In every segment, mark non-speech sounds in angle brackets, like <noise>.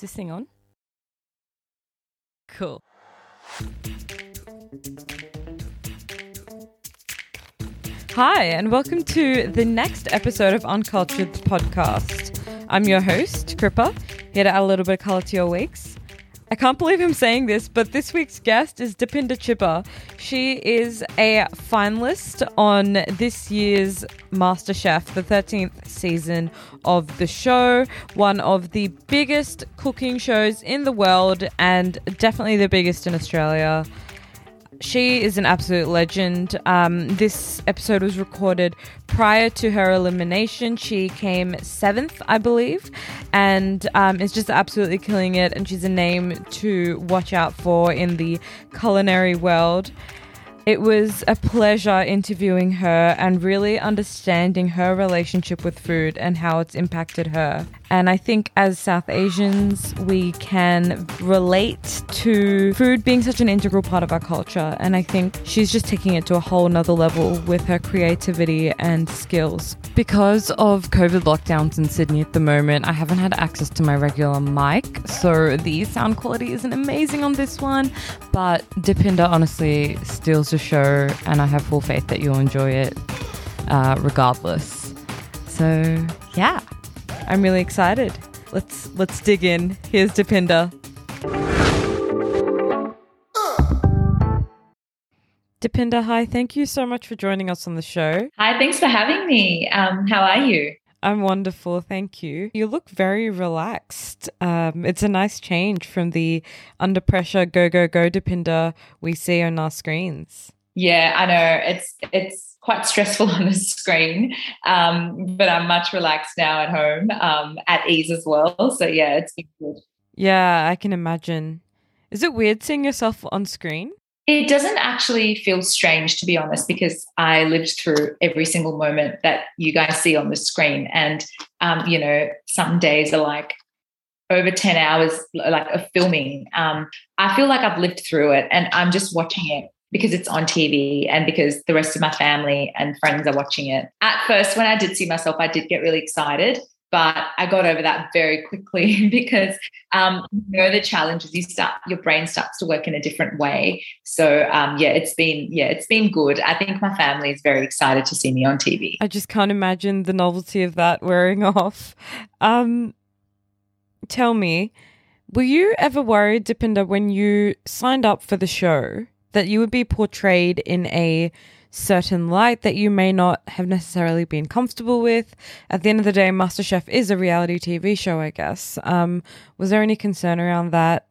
Is this thing on? Cool. Hi, and welcome to the next episode of Uncultured Podcast. I'm your host, Crippa, here to add a little bit of color to your weeks. I can't believe I'm saying this, but this week's guest is Depinder Chhibber. She is a finalist on this year's MasterChef, the 13th season of the show, one of the biggest cooking shows in the world and definitely the biggest in Australia. She is an absolute legend. Um, this episode was recorded prior to her elimination. She came seventh, I believe, and um, is just absolutely killing it. And she's a name to watch out for in the culinary world. It was a pleasure interviewing her and really understanding her relationship with food and how it's impacted her. And I think as South Asians, we can relate to food being such an integral part of our culture. And I think she's just taking it to a whole nother level with her creativity and skills. Because of COVID lockdowns in Sydney at the moment, I haven't had access to my regular mic. So the sound quality isn't amazing on this one. But Depinder honestly steals the show, and I have full faith that you'll enjoy it uh, regardless. So, yeah. I'm really excited. Let's let's dig in. Here's Depinder. Depinder, hi. Thank you so much for joining us on the show. Hi, thanks for having me. Um, how are you? I'm wonderful, thank you. You look very relaxed. Um, it's a nice change from the under pressure go go go Depinder we see on our screens. Yeah, I know it's it's quite stressful <laughs> on the screen, um, but I'm much relaxed now at home, um, at ease as well. So yeah, it's been good. Yeah, I can imagine. Is it weird seeing yourself on screen? It doesn't actually feel strange, to be honest, because I lived through every single moment that you guys see on the screen. And, um, you know, some days are like over 10 hours like of filming. Um, I feel like I've lived through it and I'm just watching it because it's on TV and because the rest of my family and friends are watching it. At first, when I did see myself, I did get really excited but I got over that very quickly <laughs> because um, you know the challenges you start your brain starts to work in a different way. So um, yeah, it's been yeah it's been good. I think my family is very excited to see me on TV. I just can't imagine the novelty of that wearing <laughs> off. Um, tell me, were you ever worried, Depinder, when you signed up for the show that you would be portrayed in a certain light that you may not have necessarily been comfortable with. At the end of the day, MasterChef is a reality TV show, I guess. Um, was there any concern around that,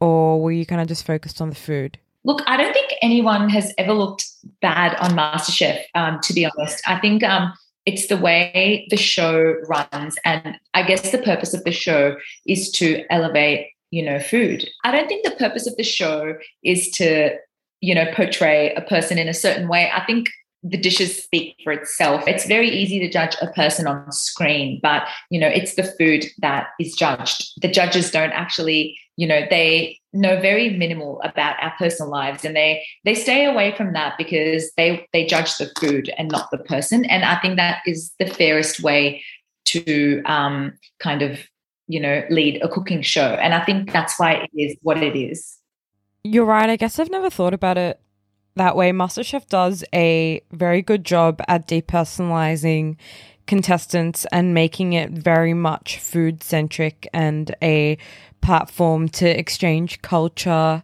or were you kind of just focused on the food? Look, I don't think anyone has ever looked bad on MasterChef, um, to be honest. I think um, it's the way the show runs. And I guess the purpose of the show is to elevate, you know, food. I don't think the purpose of the show is to you know, portray a person in a certain way. I think the dishes speak for itself. It's very easy to judge a person on screen, but you know, it's the food that is judged. The judges don't actually, you know, they know very minimal about our personal lives and they they stay away from that because they they judge the food and not the person. And I think that is the fairest way to um, kind of, you know, lead a cooking show. And I think that's why it is what it is. You're right. I guess I've never thought about it that way. MasterChef does a very good job at depersonalizing contestants and making it very much food centric and a platform to exchange culture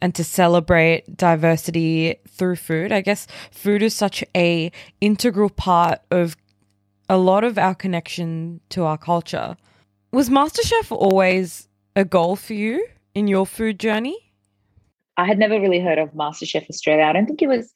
and to celebrate diversity through food. I guess food is such a integral part of a lot of our connection to our culture. Was MasterChef always a goal for you in your food journey? I had never really heard of MasterChef Australia. I don't think it was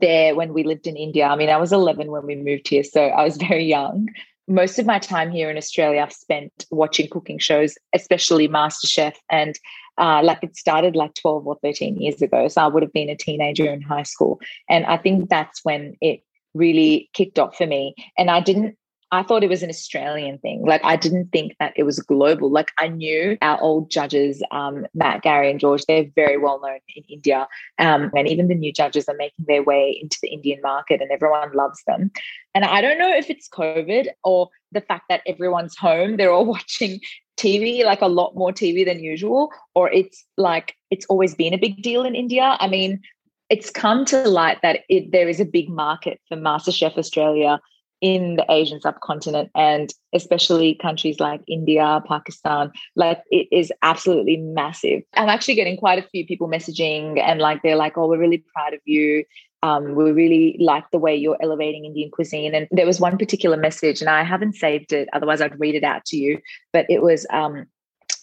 there when we lived in India. I mean, I was 11 when we moved here, so I was <laughs> very young. Most of my time here in Australia, I've spent watching cooking shows, especially MasterChef. And uh, like it started like 12 or 13 years ago. So I would have been a teenager in high school. And I think that's when it really kicked off for me. And I didn't I thought it was an Australian thing. Like I didn't think that it was global. Like I knew our old judges, um, Matt, Gary, and George. They're very well known in India, um, and even the new judges are making their way into the Indian market, and everyone loves them. And I don't know if it's COVID or the fact that everyone's home. They're all <laughs> watching TV, like a lot more TV than usual, or it's like it's always been a big deal in India. I mean, it's come to light that it, there is a big market for MasterChef Australia in the Asian subcontinent and especially countries like India, Pakistan, like it is absolutely massive. I'm actually getting quite a few people messaging and like they're like, oh, we're really proud of you. Um, we really like the way you're elevating Indian cuisine. And there was one particular message, and I haven't saved it, otherwise I'd read it out to you. But it was um,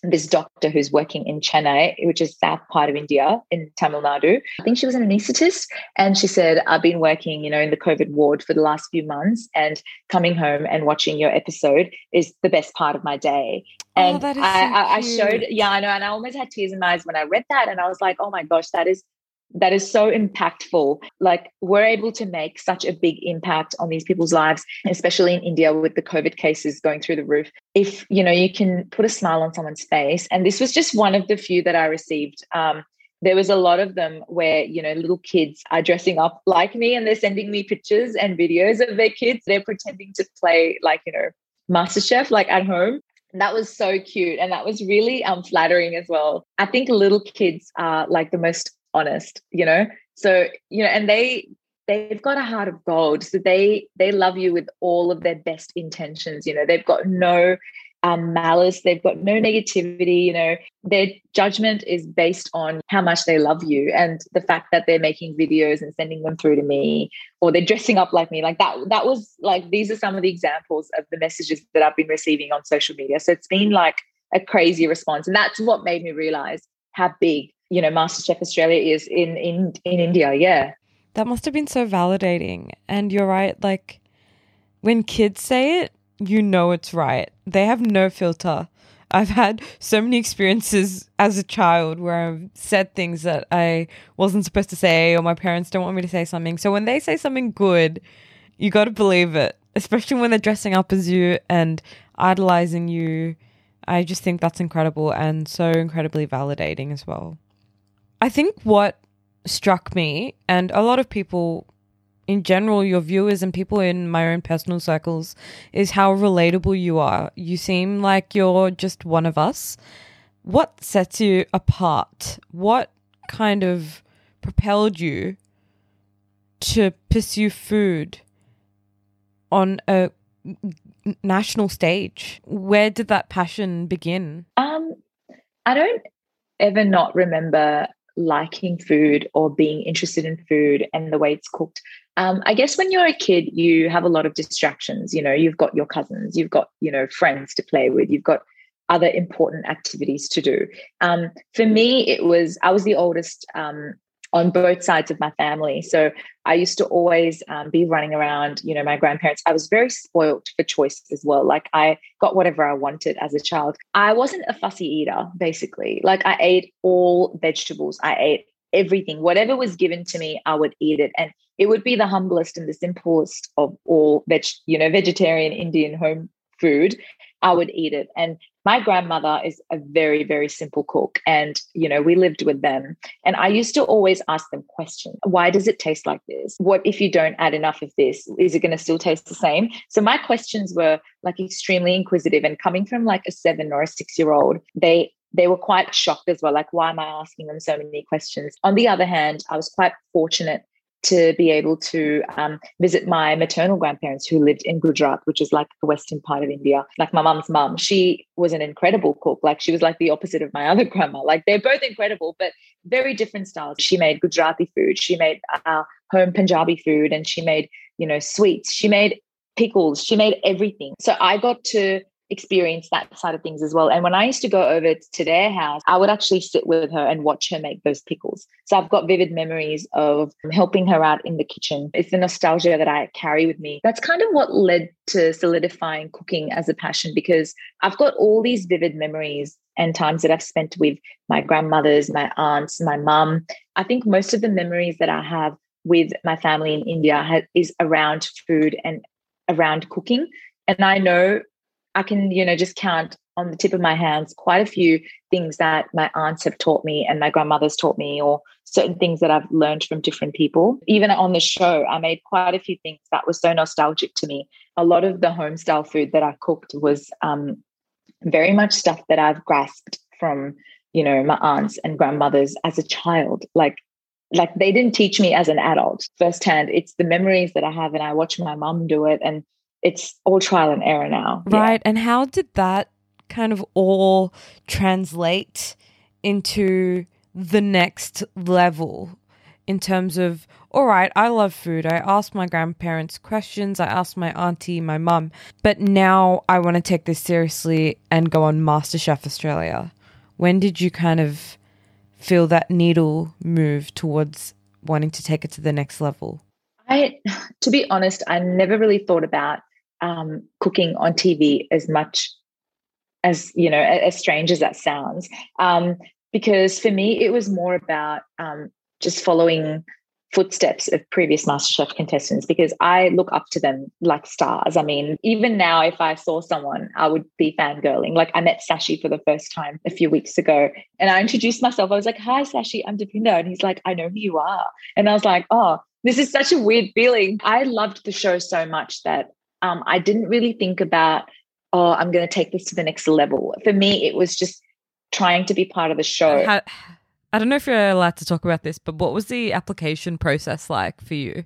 this doctor who's working in Chennai, which is south part of India in Tamil Nadu. I think she was an anaesthetist. And she said, I've been working, you know, in the COVID ward for the last few months and coming home and watching your episode is the best part of my day. Oh, And that is I, so I, I showed, yeah, I know. And I almost had tears in my eyes when I read that. And I was like, oh my gosh, that is that is so impactful. Like we're able to make such a big impact on these people's lives, especially in India with the COVID cases going through the roof. If you know you can put a smile on someone's face, and this was just one of the few that I received. Um, there was a lot of them where you know little kids are dressing up like me, and they're sending me pictures and videos of their kids. They're pretending to play like you know MasterChef, like at home. And that was so cute, and that was really um, flattering as well. I think little kids are like the most honest you know? So you know and they they've got a heart of gold. So they they love you with all of their best intentions you know? They've got no um, malice. They've got no negativity you know? Their judgment is based on how much they love you and the fact that they're making videos and sending them through to me or they're dressing up like me. Like that that was like these are some of the examples of the messages that i've been receiving on social media. So it's been like a crazy response. And that's what made me realize how big you know MasterChef Australia is in in in India. Yeah, That must have been so validating. And you're right, like when kids say it, you know it's right. They have no filter. I've had so many experiences as a child where I've said things that I wasn't supposed to say, or my parents don't want me to say something. So when they say something good, you got to believe it, especially when they're dressing up as you and idolizing you. I just think that's incredible and so incredibly validating as well. I think what struck me, and a lot of people in general, your viewers and people in my own personal circles, is how relatable you are. You seem like you're just one of us. What sets you apart? What kind of propelled you to pursue food on a national stage? Where did that passion begin? Um, I don't ever not remember liking food or being interested in food and the way it's cooked. Um, I guess when you're a kid, you have a lot of distractions. You know, you've got your cousins, you've got, you know, friends to play with, you've got other important activities to do. Um, for me, it was, I was the oldest um, on both sides of my family. So I used to always um, be running around, you know, my grandparents. I was very spoilt for choice as well. Like I got whatever I wanted as a child. I wasn't a fussy eater, basically. Like I ate all vegetables, I ate everything. Whatever was given to me, I would eat it. And it would be the humblest and the simplest of all veg, you know, vegetarian Indian home food. I would eat it. And my grandmother is a very, very simple cook. And, you know, we lived with them. And I used to always ask them questions. Why does it taste like this? What if you don't add enough of this? Is it going to still taste the same? So my questions were like extremely inquisitive and coming from like a seven or a six year old, they they were quite shocked as well. Like, why am I asking them so many questions? On the other hand, I was quite fortunate to be able to um, visit my maternal grandparents who lived in Gujarat, which is like the western part of India. Like my mum's mum, she was an incredible cook. Like she was like the opposite of my <laughs> other grandma. Like they're both incredible, but very different styles. She made Gujarati food. She made uh, home Punjabi food, and she made you know sweets. She made pickles. She made everything. So I got to experience that side of things as well. And when I used to go over to their house, I would actually sit with her and watch her make those pickles. So I've got vivid memories of helping her out in the kitchen. It's the nostalgia that I carry with me. That's kind of what led to solidifying cooking as a passion because I've got all these vivid memories and times that I've spent with my grandmothers, my aunts, my mum. I think most of the memories that I have with my family in India is around food and around cooking. And I know I can, you know, just count on the tip of my hands quite a few things that my aunts have taught me and my grandmother's taught me, or certain things that I've learned from different people. Even on the show, I made quite a few things that were so nostalgic to me. A lot of the home style food that I cooked was um, very much stuff that I've grasped from, you know, my aunts and grandmothers as a child. Like, like they didn't teach me as an adult firsthand. It's the memories that I have, and I watch my mum do it, and it's all trial and error now. Right. Yeah. And how did that kind of all translate into the next level in terms of all right, I love food. I asked my grandparents questions, I asked my auntie, my mum, but now I want to take this seriously and go on MasterChef Australia. When did you kind of feel that needle move towards wanting to take it to the next level? I, to be honest, I never really thought about um, cooking on TV as much as you know, as strange as that sounds. Um, because for me, it was more about um, just following footsteps of previous MasterChef contestants because I look up to them like stars. I mean, even now, if I saw someone, I would be fangirling. Like I met Sashi for the first time a few weeks ago and I introduced myself. I was like, Hi, Sashi, I'm Depinder. And he's like, I know who you are. And I was like, Oh, this is such a weird feeling. I loved the show so much that um, I didn't really think about, oh, I'm going to take this to the next level. For me, it was just trying to be part of the show. How, I don't know if you're allowed to talk about this, but what was the application process like for you?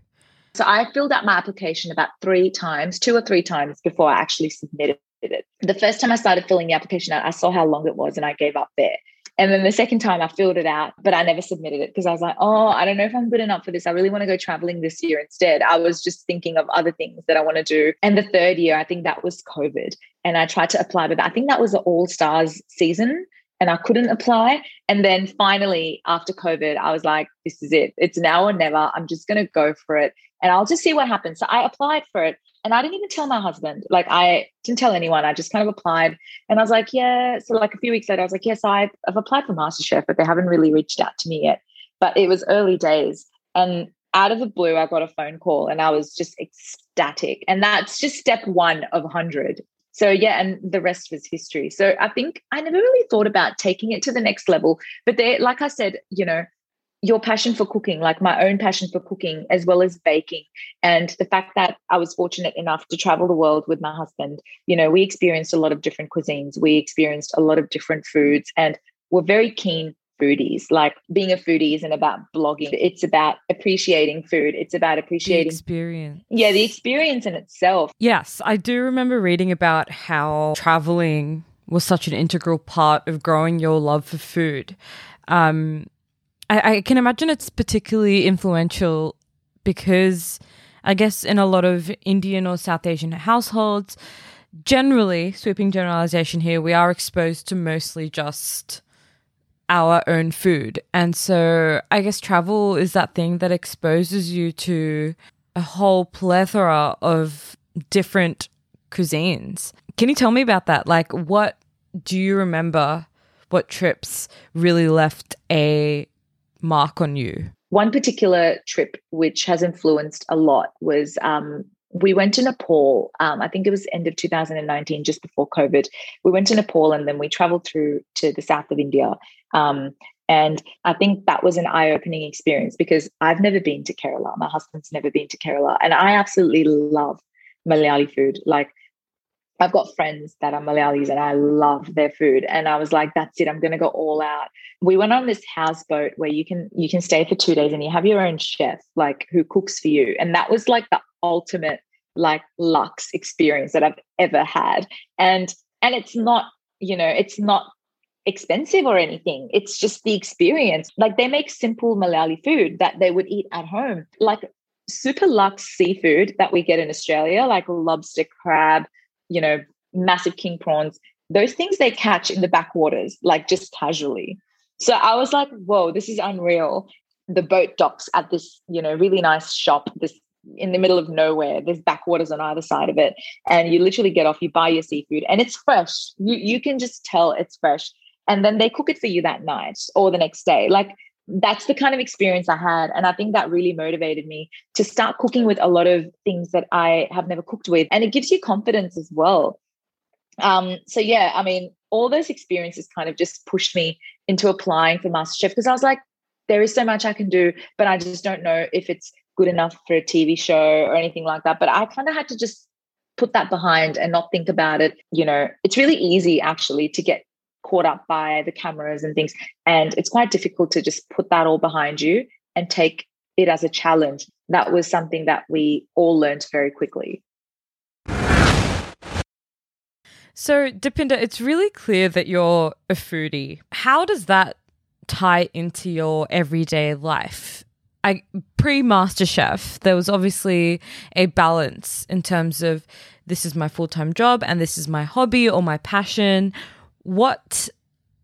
So I filled out my application about three times, two or three times before I actually submitted it. The first time I started filling the application out, I saw how long it was and I gave up there. And then the second time I filled it out, but I never submitted it because I was like, oh, I don't know if I'm good enough for this. I really want to go traveling this year instead. I was just thinking of other things that I want to do. And the third year, I think that was COVID. And I tried to apply, but I think that was the All Stars season and I couldn't apply. And then finally, after COVID, I was like, this is it. It's now or never. I'm just going to go for it and I'll just see what happens. So I applied for it and I didn't even tell my husband. Like, I didn't tell anyone. I just kind of applied and I was like, yeah. So, like, a few weeks later, I was like, yes, I've, I've applied for MasterChef, but they haven't really reached out to me yet. But it was early days. And out of the blue, I got a phone call and I was just ecstatic. And that's just step one of 100 so yeah and the rest was history so i think i never really thought about taking it to the next level but there like i said you know your passion for cooking like my own passion for cooking as well as baking and the fact that i was fortunate enough to travel the world with my husband you know we experienced a lot of different cuisines we experienced a lot of different foods and we're very keen foodies. Like being a foodie isn't about blogging. It's about appreciating food. It's about appreciating the experience. Yeah, the experience in itself. Yes, I do remember reading about how traveling was such an integral part of growing your love for food. Um, I, I can imagine it's particularly influential because I guess in a lot of Indian or South Asian households, generally, sweeping generalization here, we are exposed to mostly just our own food. And so I guess travel is that thing that exposes you to a whole plethora of different cuisines. Can you tell me about that? Like, what do you remember? What trips really left a mark on you? One particular trip which has influenced a lot was um, we went to Nepal. Um, I think it was end of 2019, just before COVID. We went to Nepal and then we traveled through to the south of India. Um, and I think that was an eye opening experience because I've never been to Kerala. My husband's never been to Kerala. And I absolutely love Malayali food. Like, I've got friends that are Malayalis and I love their food. And I was like, that's it. I'm going to go all out. We went on this houseboat where you can you can stay for two days and you have your own chef, like who cooks for you. And that was like the ultimate like luxe experience that I've ever had. And and it's not, you know, it's not expensive or anything. It's just the experience. Like they make simple Malayali food that they would eat at home. Like super luxe seafood that we get in Australia, like lobster, crab, you know, massive king prawns. Those things they catch in the backwaters, like just casually. So I was like, whoa, this is unreal. The boat docks at this, you know, really nice shop, this in the middle of nowhere. There's backwaters on either side of it. And you literally get off, you buy your seafood, and it's fresh. You you can just tell it's fresh. And then they cook it for you that night or the next day. Like that's the kind of experience I had. And I think that really motivated me to start cooking with a lot of things that I have never cooked with. And it gives you confidence as well. Um, so yeah, I mean, all those experiences kind of just pushed me into applying for MasterChef because I was like, there is so much I can do, but I just don't know if it's good enough for a TV show or anything like that. But I kind of had to just put that behind and not think about it. You know, it's really easy actually to get caught up by the cameras and things. And it's quite difficult to just put that all behind you and take it as a challenge. That was something that we all learned very quickly. So, Depinder, it's really clear that you're a foodie. How does that tie into your everyday life? I pre MasterChef, there was obviously a balance in terms of this is my full time job and this is my hobby or my passion. What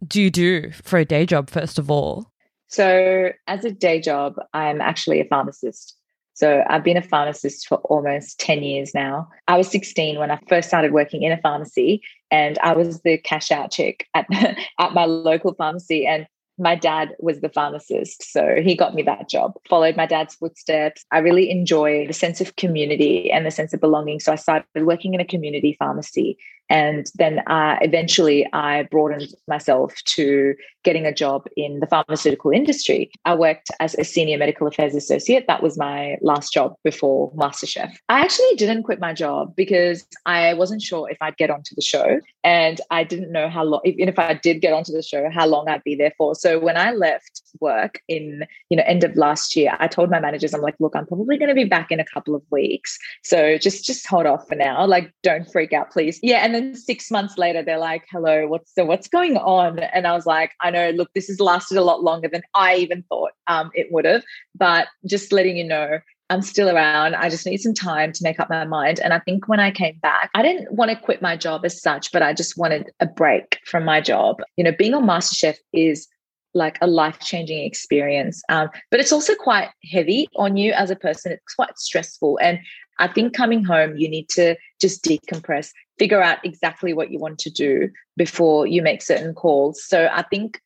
do you do for a day job, first of all? So, as a day job, I'm actually a pharmacist. So, I've been a pharmacist for almost 10 years now. I was 16 when I first started working in a pharmacy, and I was the cash out chick at, <laughs> at my local pharmacy. And my dad was the pharmacist. So he got me that job, followed my dad's footsteps. I really enjoy the sense of community and the sense of belonging. So I started working in a community pharmacy. And then uh, eventually I broadened myself to getting a job in the pharmaceutical industry. I worked as a senior medical affairs associate. That was my last job before MasterChef. I actually didn't quit my job because I wasn't sure if I'd get onto the show. And I didn't know how long, even if I did get onto the show, how long I'd be there for. So when I left work in, you know, end of last year, I told my managers, I'm like, look, I'm probably going to be back in a couple of weeks. So just, just hold off for now. Like, don't freak out, please. Yeah. And then six months later, they're like, hello, what's so what's going on? And I was like, I know, look, this has lasted a lot longer than I even thought um, it would have. But just letting you know, I'm still around. I just need some time to make up my mind. And I think when I came back, I didn't want to quit my job as such, but I just wanted a break from my job. You know, being on MasterChef is like a life changing experience. Um, but it's also quite heavy on you as a person. It's quite stressful. And I think coming home, you need to just decompress, figure out exactly what you want to do before you make certain calls. So I think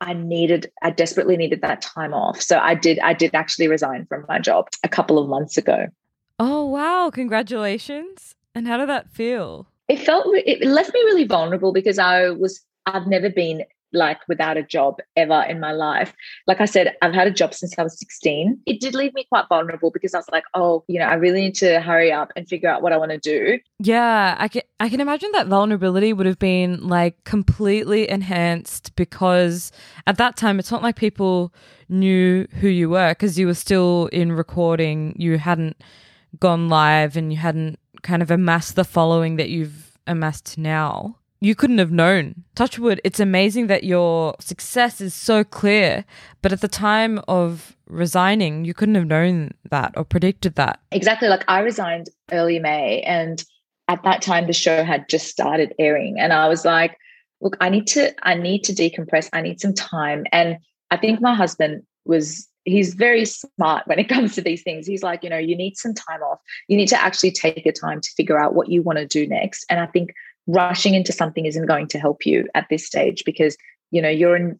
I needed, I desperately needed that time off. So I did, I did actually resign from my job a couple of months ago. Oh, wow. Congratulations. And how did that feel? It felt, it left me really vulnerable because I was, I've never been like without a job ever in my life. Like I said, I've had a job since I was 16. It did leave me quite vulnerable because I was like, oh, you know, I really need to hurry up and figure out what I want to do. Yeah, I can I can imagine that vulnerability would have been like completely enhanced because at that time it's not like people knew who you were because you were still in recording. You hadn't gone live and you hadn't kind of amassed the following that you've amassed now you couldn't have known. Touchwood, it's amazing that your success is so clear, but at the time of resigning, you couldn't have known that or predicted that. Exactly. Like I resigned early May, and at that time the show had just started airing, and I was like, "Look, I need to, I need to decompress. I need some time." And I think my husband was he's very smart when it <laughs> comes to these things. He's like, you know, you need some time off. You need to actually take your time to figure out what you want to do next. And I think rushing into something isn't going to help you at this stage because you know you're in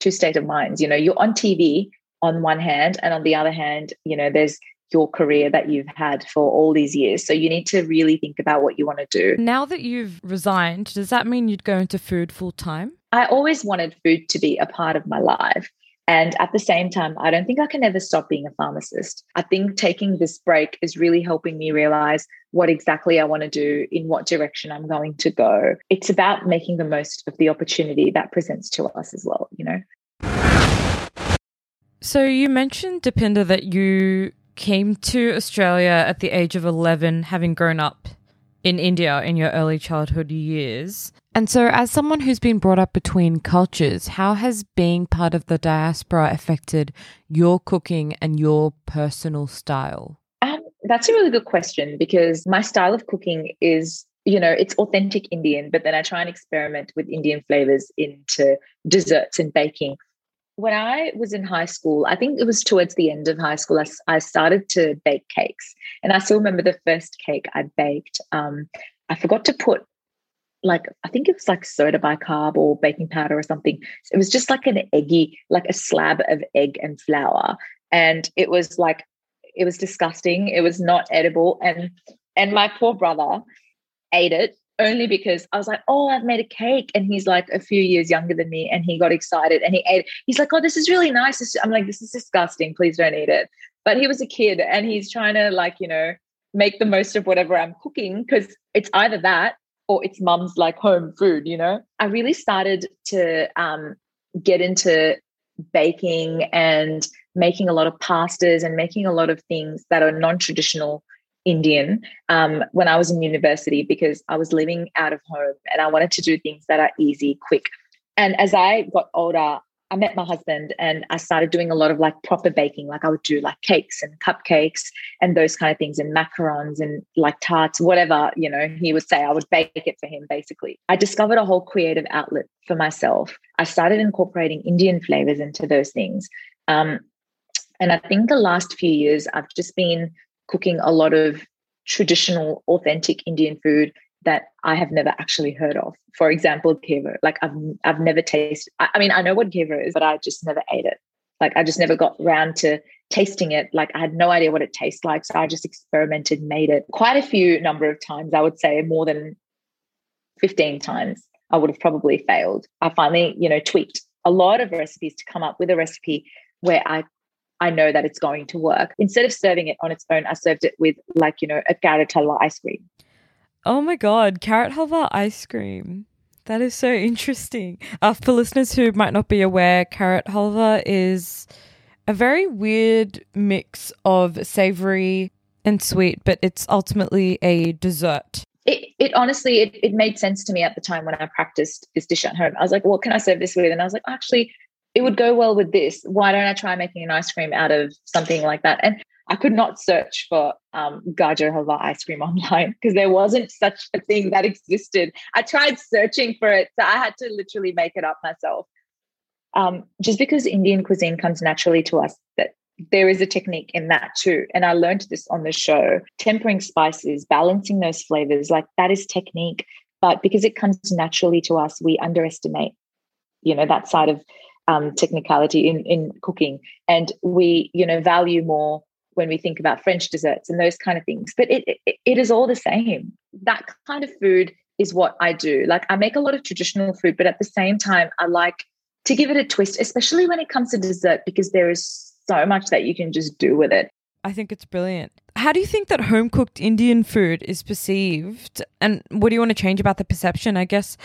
two state of minds. You know you're on tv on one hand and on the other hand you know there's your career that you've had for all these years. So you need to really think about what you want to do. Now that you've resigned does that mean you'd go into food full time i always wanted food to be a part of my life and at the same time, I don't think I can ever stop being a pharmacist. I think taking this break is really helping me realize what exactly I want to do, in what direction I'm going to go. It's about making the most of the opportunity that presents to us as well, you know? So you mentioned, Depinder, that you came to Australia at the age of 11, having grown up in India in your early childhood years. And so, as someone who's been brought up between cultures, how has being part of the diaspora affected your cooking and your personal style? Um, that's a really good question because my style of cooking is, you know, it's authentic Indian, but then I try and experiment with Indian flavors into desserts and baking. When I was in high school, I think it was towards the end of high school, I, I started to bake cakes. And I still remember the first cake I baked. Um, I forgot to put like I think it was like soda bicarb or baking powder or something. It was just like an eggy, like a slab of egg and flour, and it was like it was disgusting. It was not edible, and and my poor brother ate it only because I was like, oh, I've made a cake, and he's like a few years younger than me, and he got excited and he ate. He's like, oh, this is really nice. I'm like, this is disgusting. Please don't eat it. But he was a kid, and he's trying to like you know make the most of whatever I'm cooking because it's either that or it's mum's like home food, you know? I really started to um, get into baking and making a lot of pastas and making a lot of things that are non-traditional Indian um, when I was in university because I was living out of home and I wanted to do things that are easy, quick. And as I got older, I met my husband and I started doing a lot of like proper baking. Like I would do like cakes and cupcakes and those kind of things and macarons and like tarts, whatever, you know, he would say I would bake it for him basically. I discovered a whole creative outlet for myself. I started incorporating Indian flavors into those things. Um, and I think the last few years, I've just been cooking a lot of traditional, authentic Indian food that I have never actually heard of. For example, kheer. Like I've I've never tasted. I, I mean, I know what kheer is, but I just never ate it. Like I just never got around to tasting it. Like I had no idea what it tastes like, so I just experimented, made it quite a few number of times. I would say more than fifteen times. I would have probably failed. I finally, you know, tweaked a lot of recipes to come up with a recipe where I I know that it's going to work. Instead of serving it on its own, I served it with like, you know, a carrot halwa ice cream. Oh my god, carrot halwa ice cream. That is so interesting. Uh, for listeners who might not be aware, carrot halwa is a very weird mix of savory and sweet, but it's ultimately a dessert. It, it honestly it, it made sense to me at the time when I practiced this dish at home. I was like, what can I serve this with? And I was like, actually, it would go well with this. Why don't I try making an ice cream out of something like that? And I could not search for um, Gajar halwa ice cream <laughs> online because there wasn't such a thing that existed. I tried searching for it, so I had to literally make it up myself. Um, just because Indian cuisine comes naturally to us, that there is a technique in that too. And I learned this on the show. Tempering spices, balancing those flavors, like that is technique. But because it comes naturally to us, we underestimate, you know, that side of um, technicality in in cooking, and we you know value more when we think about French desserts and those kind of things. But it, it, it is all the same. That kind of food is what I do. Like I make a lot of traditional food, but at the same time, I like to give it a twist, especially when it comes to dessert, because there is so much that you can just do with it. I think it's brilliant. How do you think that home cooked Indian food is perceived? And what do you want to change about the perception? I guess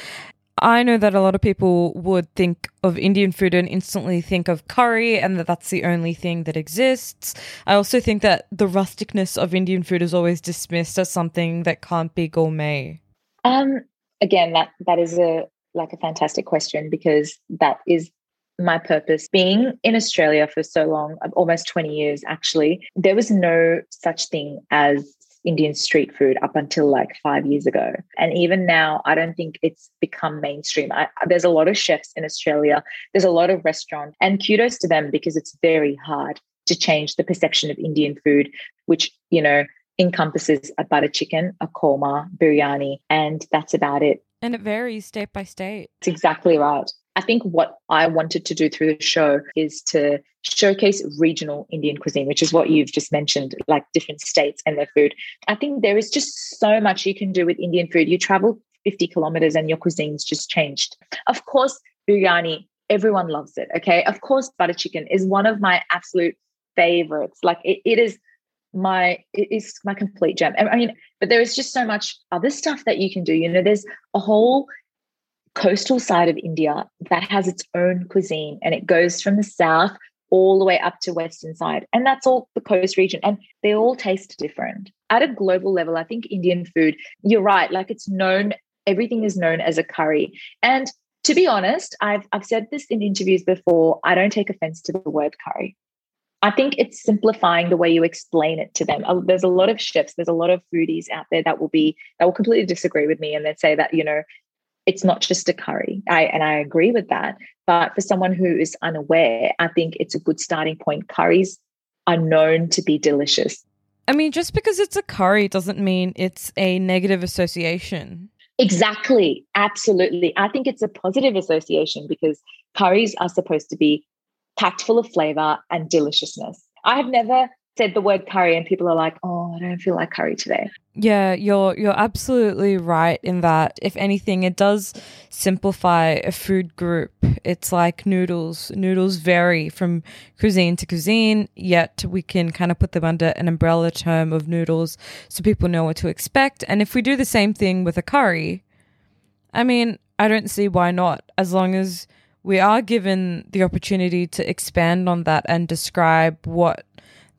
I know that a lot of people would think of Indian food and instantly think of curry and that that's the only thing that exists. I also think that the rusticness of Indian food is always dismissed as something that can't be gourmet. Um again that that is a like a fantastic question because that is my purpose being in Australia for so long, almost 20 years actually, there was no such thing as Indian street food up until like five years ago. And even now, I don't think it's become mainstream. I, there's a lot of chefs in Australia, there's a lot of restaurants, and kudos to them because it's very hard to change the perception of Indian food, which, you know, encompasses a butter chicken, a korma, biryani, and that's about it. And it varies state by state. It's exactly right. I think what I wanted to do through the show is to showcase regional Indian cuisine, which is what you've just mentioned, like different states and their food. I think there is just so much you can do with Indian food. You travel 50 kilometers and your cuisine's just changed. Of course, biryani, everyone loves it. Okay. Of course, butter chicken is one of my absolute favorites. Like it, it is my it is my complete gem. I mean, but there is just so much other stuff that you can do. You know, there's a whole coastal side of India that has its own cuisine and it goes from the south all the way up to western side and that's all the coast region and they all taste different. At a global level i think indian food you're right like it's known everything is known as a curry. And to be honest i've i've said this in interviews before i don't take offense to the word curry. I think it's simplifying the way you explain it to them. Uh, there's a lot of chefs, there's a lot of foodies out there that will be that will completely disagree with me and they say that you know it's not just a curry. I and I agree with that. But for someone who is unaware, I think it's a good starting point. Curries are known to be delicious. I mean, just because it's a curry doesn't mean it's a negative association. Exactly. Absolutely. I think it's a positive association because curries are supposed to be packed full of flavor and deliciousness. I have never said the word curry and people are like, oh, I don't feel like curry today. Yeah, you're you're absolutely right in that. If anything, it does simplify a food group. It's like noodles. Noodles vary from cuisine to cuisine, yet we can kind of put them under an umbrella term of noodles so people know what to expect. And if we do the same thing with a curry, I mean, I don't see why not, as long as we are given the opportunity to expand on that and describe what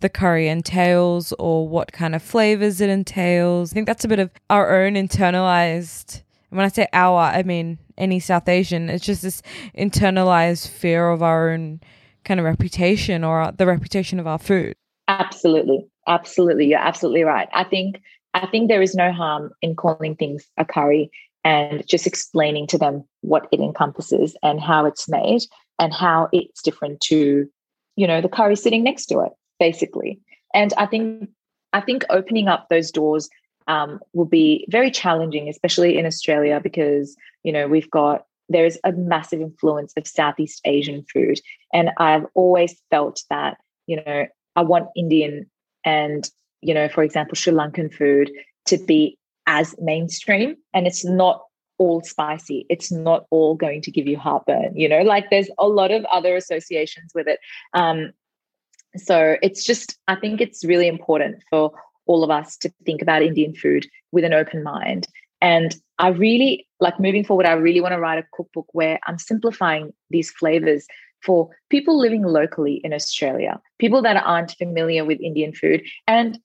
the curry entails or what kind of flavors it entails. I think that's a bit of our own internalized. When I say our, I mean any South Asian. It's just this internalized fear of our own kind of reputation or the reputation of our food. Absolutely. Absolutely. You're absolutely right. I think I think there is no harm in calling things a curry and just explaining to them what it encompasses and how it's made and how it's different to, you know, the curry sitting next to it basically. And I think I think opening up those doors um, will be very challenging, especially in Australia, because you know we've got there's a massive influence of Southeast Asian food, and I've always felt that you know I want Indian and you know, for example, Sri Lankan food to be as mainstream, and it's not all spicy. It's not all going to give you heartburn. You know, like there's a lot of other associations with it. Um, so it's just, I think it's really important for all of us to think about Indian food with an open mind. And I really like moving forward, I really want to write a cookbook where I'm simplifying these flavors for people living locally in Australia, people that aren't familiar with Indian food. And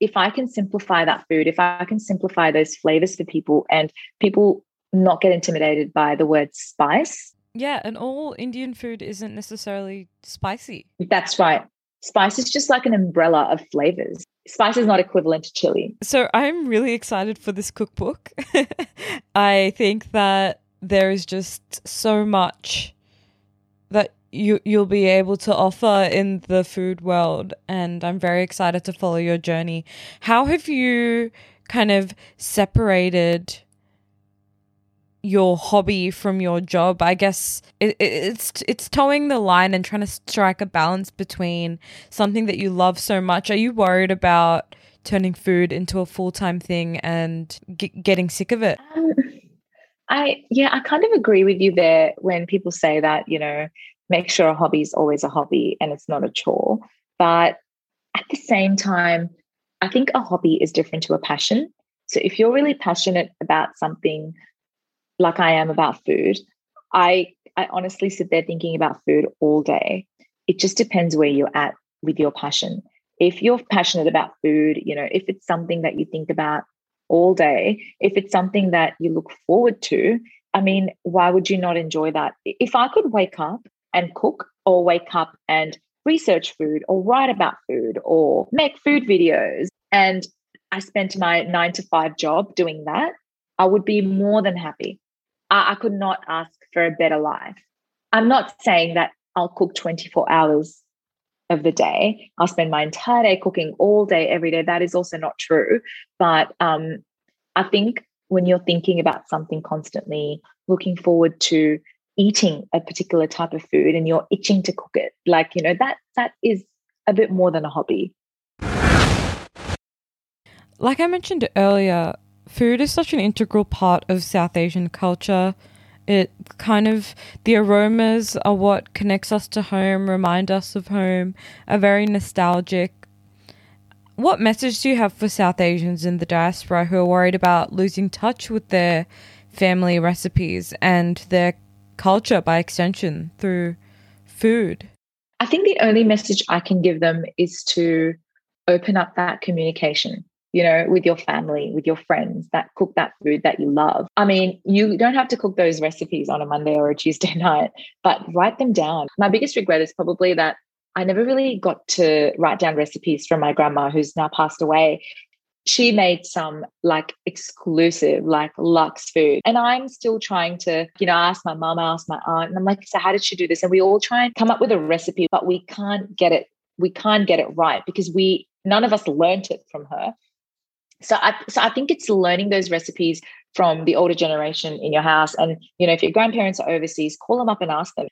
if I can simplify that food, if I can simplify those flavors for people and people not get intimidated by the word spice. Yeah, and all Indian food isn't necessarily spicy. That's right. Spice is just like an umbrella of flavors. Spice is not equivalent to chili. So I'm really excited for this cookbook. <laughs> I think that there is just so much that you you'll be able to offer in the food world and I'm very excited to follow your journey. How have you kind of separated your hobby from your job. I guess it, it's it's towing the line and trying to strike a balance between something that you love so much. Are you worried about turning food into a full time thing and g- getting sick of it? Um, I yeah, I kind of agree with you there when people say that you know make sure a hobby is always a hobby and it's not a chore. But at the same time, I think a hobby is different to a passion. So if you're really passionate about something like I am about food, I I honestly sit there thinking about food all day. It just depends where you're at with your passion. If you're passionate about food, you know, if it's something that you think about all day, if it's something that you look forward to, I mean, why would you not enjoy that? If I could wake up and cook or wake up and research food or write about food or make food videos and I spent my 9 to 5 job doing that, I would be more than happy. I, I could not ask for a better life. I'm not saying that I'll cook 24 hours of the day. I'll spend my entire day cooking all day, every day. That is also not true. But um, I think when you're thinking about something constantly, looking forward to eating a particular type of food and you're itching to cook it, like, you know, that that is a bit more than a hobby. Like I mentioned earlier, food is such an integral part of South Asian culture. It kind of, the aromas are what connects us to home, remind us of home, are very nostalgic. What message do you have for South Asians in the diaspora who are worried about losing touch with their family recipes and their culture by extension through food? I think the only message I can give them is to open up that communication you know, with your family, with your friends that cook that food that you love. I mean, you don't have to cook those recipes on a Monday or a Tuesday <laughs> night, but write them down. My biggest regret is probably that I never really got to write down recipes from my grandma who's now passed away. She made some like exclusive, like luxe food. And I'm still trying to, you know, ask my mom, ask my aunt, and I'm like, so how did she do this? And we all try and come up with a recipe, but we can't get it. We can't get it right because we none of us learned it from her so I so I think it's learning those recipes from the older generation in your house. And you know, if your grandparents are overseas, call them up and ask them.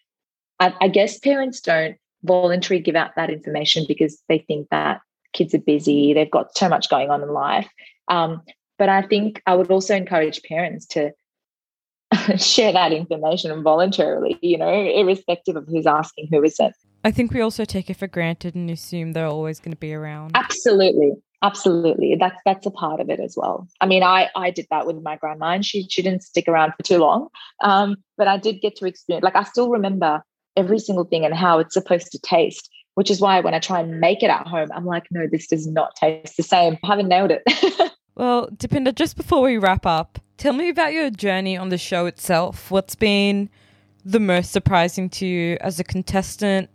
I, I guess parents don't voluntarily give out that information because they think that kids are busy, they've got so much going on in life. Um, but I think I would also encourage parents to <laughs> share that information voluntarily, you know, irrespective of who's asking, who isn't. I think we also take it for granted and assume they're always going to be around. Absolutely. Absolutely. That's that's a part of it as well. I mean, I I did that with my grandma and she she didn't stick around for too long. Um, but I did get to experience like I still remember every single thing and how it's supposed to taste, which is why when I try and make it at home, I'm like, no, this does not taste the same. I haven't nailed it. <laughs> well, Depinder, just before we wrap up, tell me about your journey on the show itself. What's been the most surprising to you as a contestant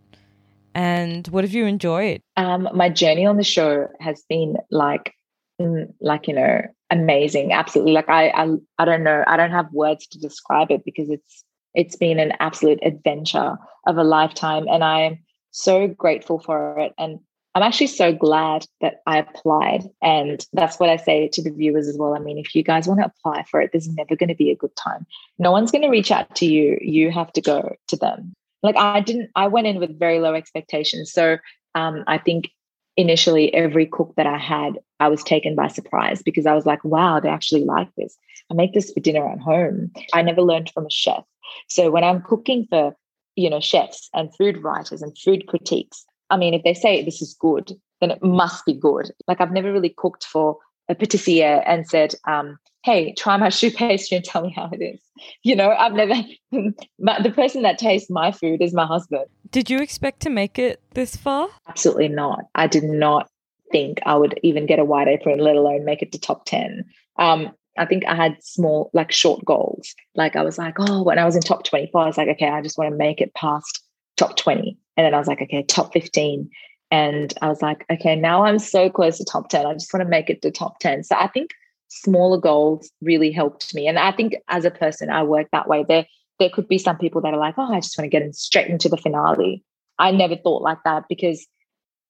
and what have you enjoyed? Um, my journey on the show has been like, mm, like you know, amazing. Absolutely, like I, I, I don't know, I don't have words to describe it because it's it's been an absolute adventure of a lifetime, and I'm so grateful for it. And I'm actually so glad that I applied. And that's what I say to the viewers as well. I mean, if you guys want to apply for it, there's never going to be a good time. No one's going to reach out to you. You have to go to them like I didn't, I went in with very low expectations. So um, I think initially every cook that I had, I was taken by surprise because I was like, wow, they actually like this. I make this for dinner at home. I never learned from a chef. So when I'm cooking for, you know, chefs and food writers and food critiques, I mean, if they say this is good, then it must be good. Like I've never really cooked for a patissier and said, um, hey, try my <laughs> choux pastry and tell me how it is. You know, I've never, <laughs> the person that tastes my food is my husband. Did you expect to make it this far? Absolutely not. I did not think I would even get a white apron, let alone make it to top 10. Um, I think I had small, like short goals. Like I was like, oh, when I was in top 24, I was like, okay, I just want to make it past top 20. And then I was like, okay, top 15. And I was like, okay, now I'm so close to top 10. I just want to make it to top 10. So I think smaller goals really helped me. And I think as a person, I work that way. There, there could be some people that are like, oh, I just want to get in straight into the finale. I never thought like that because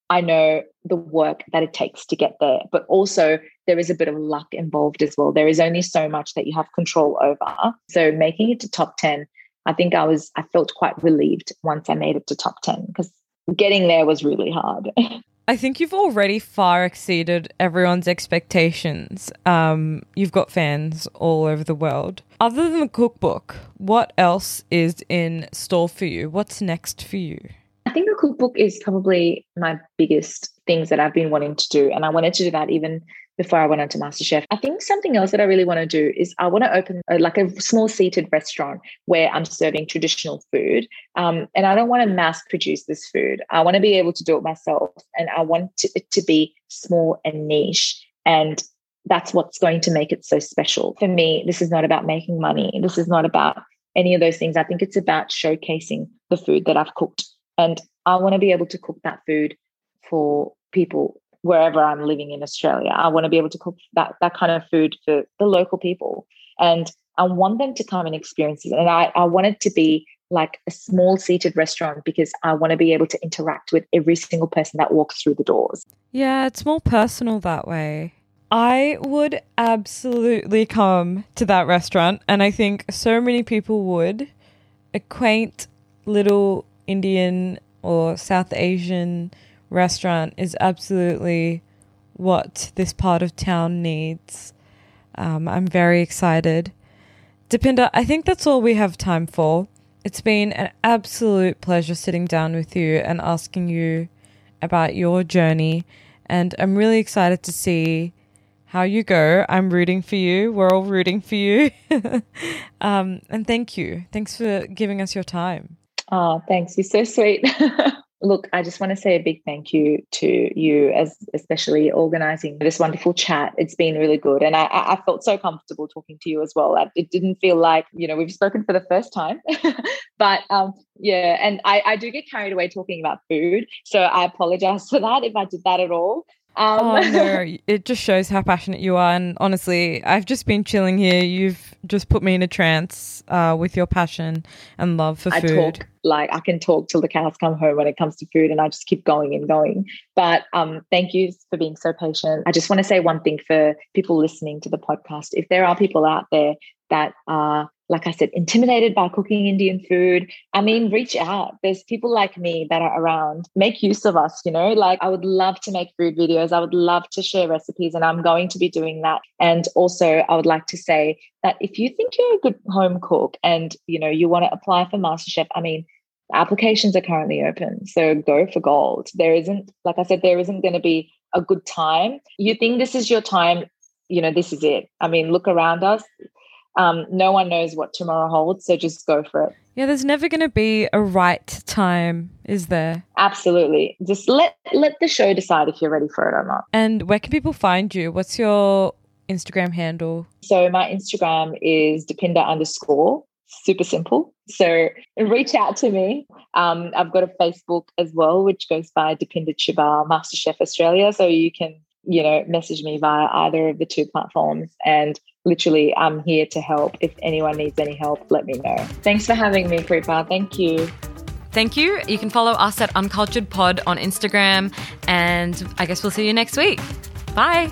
I know the work that it takes to get there, but also there is a bit of luck involved as well. There is only so much that you have control over. So making it to top 10, I think I was, I felt quite relieved once I made it to top 10 because getting there was really hard. <laughs> I think you've already far exceeded everyone's expectations. Um, you've got fans all over the world. Other than the cookbook, what else is in store for you? What's next for you? I think the cookbook is probably my biggest things that I've been wanting to do. And I wanted to do that even before I went on to MasterChef. I think something else that I really want to do is I want to open a, like a small seated restaurant where I'm serving traditional food. Um, and I don't want to mass produce this food. I want to be able to do it myself. And I want to, it to be small and niche. And that's what's going to make it so special. For me, this is not about making money. This is not about any of those things. I think it's about showcasing the food that I've cooked. And I want to be able to cook that food for people wherever I'm living in Australia. I want to be able to cook that that kind of food for the local people. And I want them to come and experience it. And I, I want it to be like a small seated restaurant because I want to be able to interact with every single person that walks through the doors. Yeah, it's more personal that way. I would absolutely come to that restaurant, and I think so many people would. A quaint little Indian or South Asian restaurant is absolutely what this part of town needs. Um, I'm very excited. Depinder, I think that's all we have time for. It's been an absolute pleasure sitting down with you and asking you about your journey. And I'm really excited to see how you go. I'm rooting for you. We're all rooting for you. <laughs> um, and thank you. Thanks for giving us your time. Oh, thanks. You're so sweet. <laughs> Look, I just want to say a big thank you to you, as especially organizing this wonderful chat. It's been really good, and I, I felt so comfortable talking to you as well. It didn't feel like you know we've spoken for the first time, <laughs> but um, yeah, and I, I do get carried away talking about food, so I apologize <laughs> for that if I did that at all. Um, oh no, <laughs> it just shows how passionate you are. And honestly, I've just been chilling here. You've just put me in a trance uh, with your passion and love for I food. Talk, like I can talk till the cows come home when it comes to food, and I just keep going and going. But um, thank you for being so patient. I just want to say one thing for people listening to the podcast: if there are people out there that are like I said, intimidated by cooking Indian food, I mean, reach out. There's people like me that are around. Make use of us, you know? Like, I would love to make food videos. I would love to share recipes, and I'm going to be doing that. And also, I would like to say that if you think you're a good home cook and, you know, you want to apply for MasterChef, I mean, applications are currently open. So go for gold. There isn't, like I said, there isn't going to be a good time. You think this is your time, you know, this is it. I mean, look around us um, no one knows what tomorrow holds, so just go for it. Yeah, there's never going to be a right time, is there? Absolutely. Just let let the show decide if you're ready for it or not. And where can people find you? What's your Instagram handle? So my Instagram is Depinder underscore. Super simple. So reach out to me. Um, I've got a Facebook as well, which goes by Depinder Chhibber MasterChef Australia. So you can you know, message me via either of the two platforms. And literally, I'm here to help. If anyone needs any help, let me know. Thanks for having me, Kripa. Thank you. Thank you. You can follow us at Uncultured Pod on Instagram, and I guess we'll see you next week. Bye.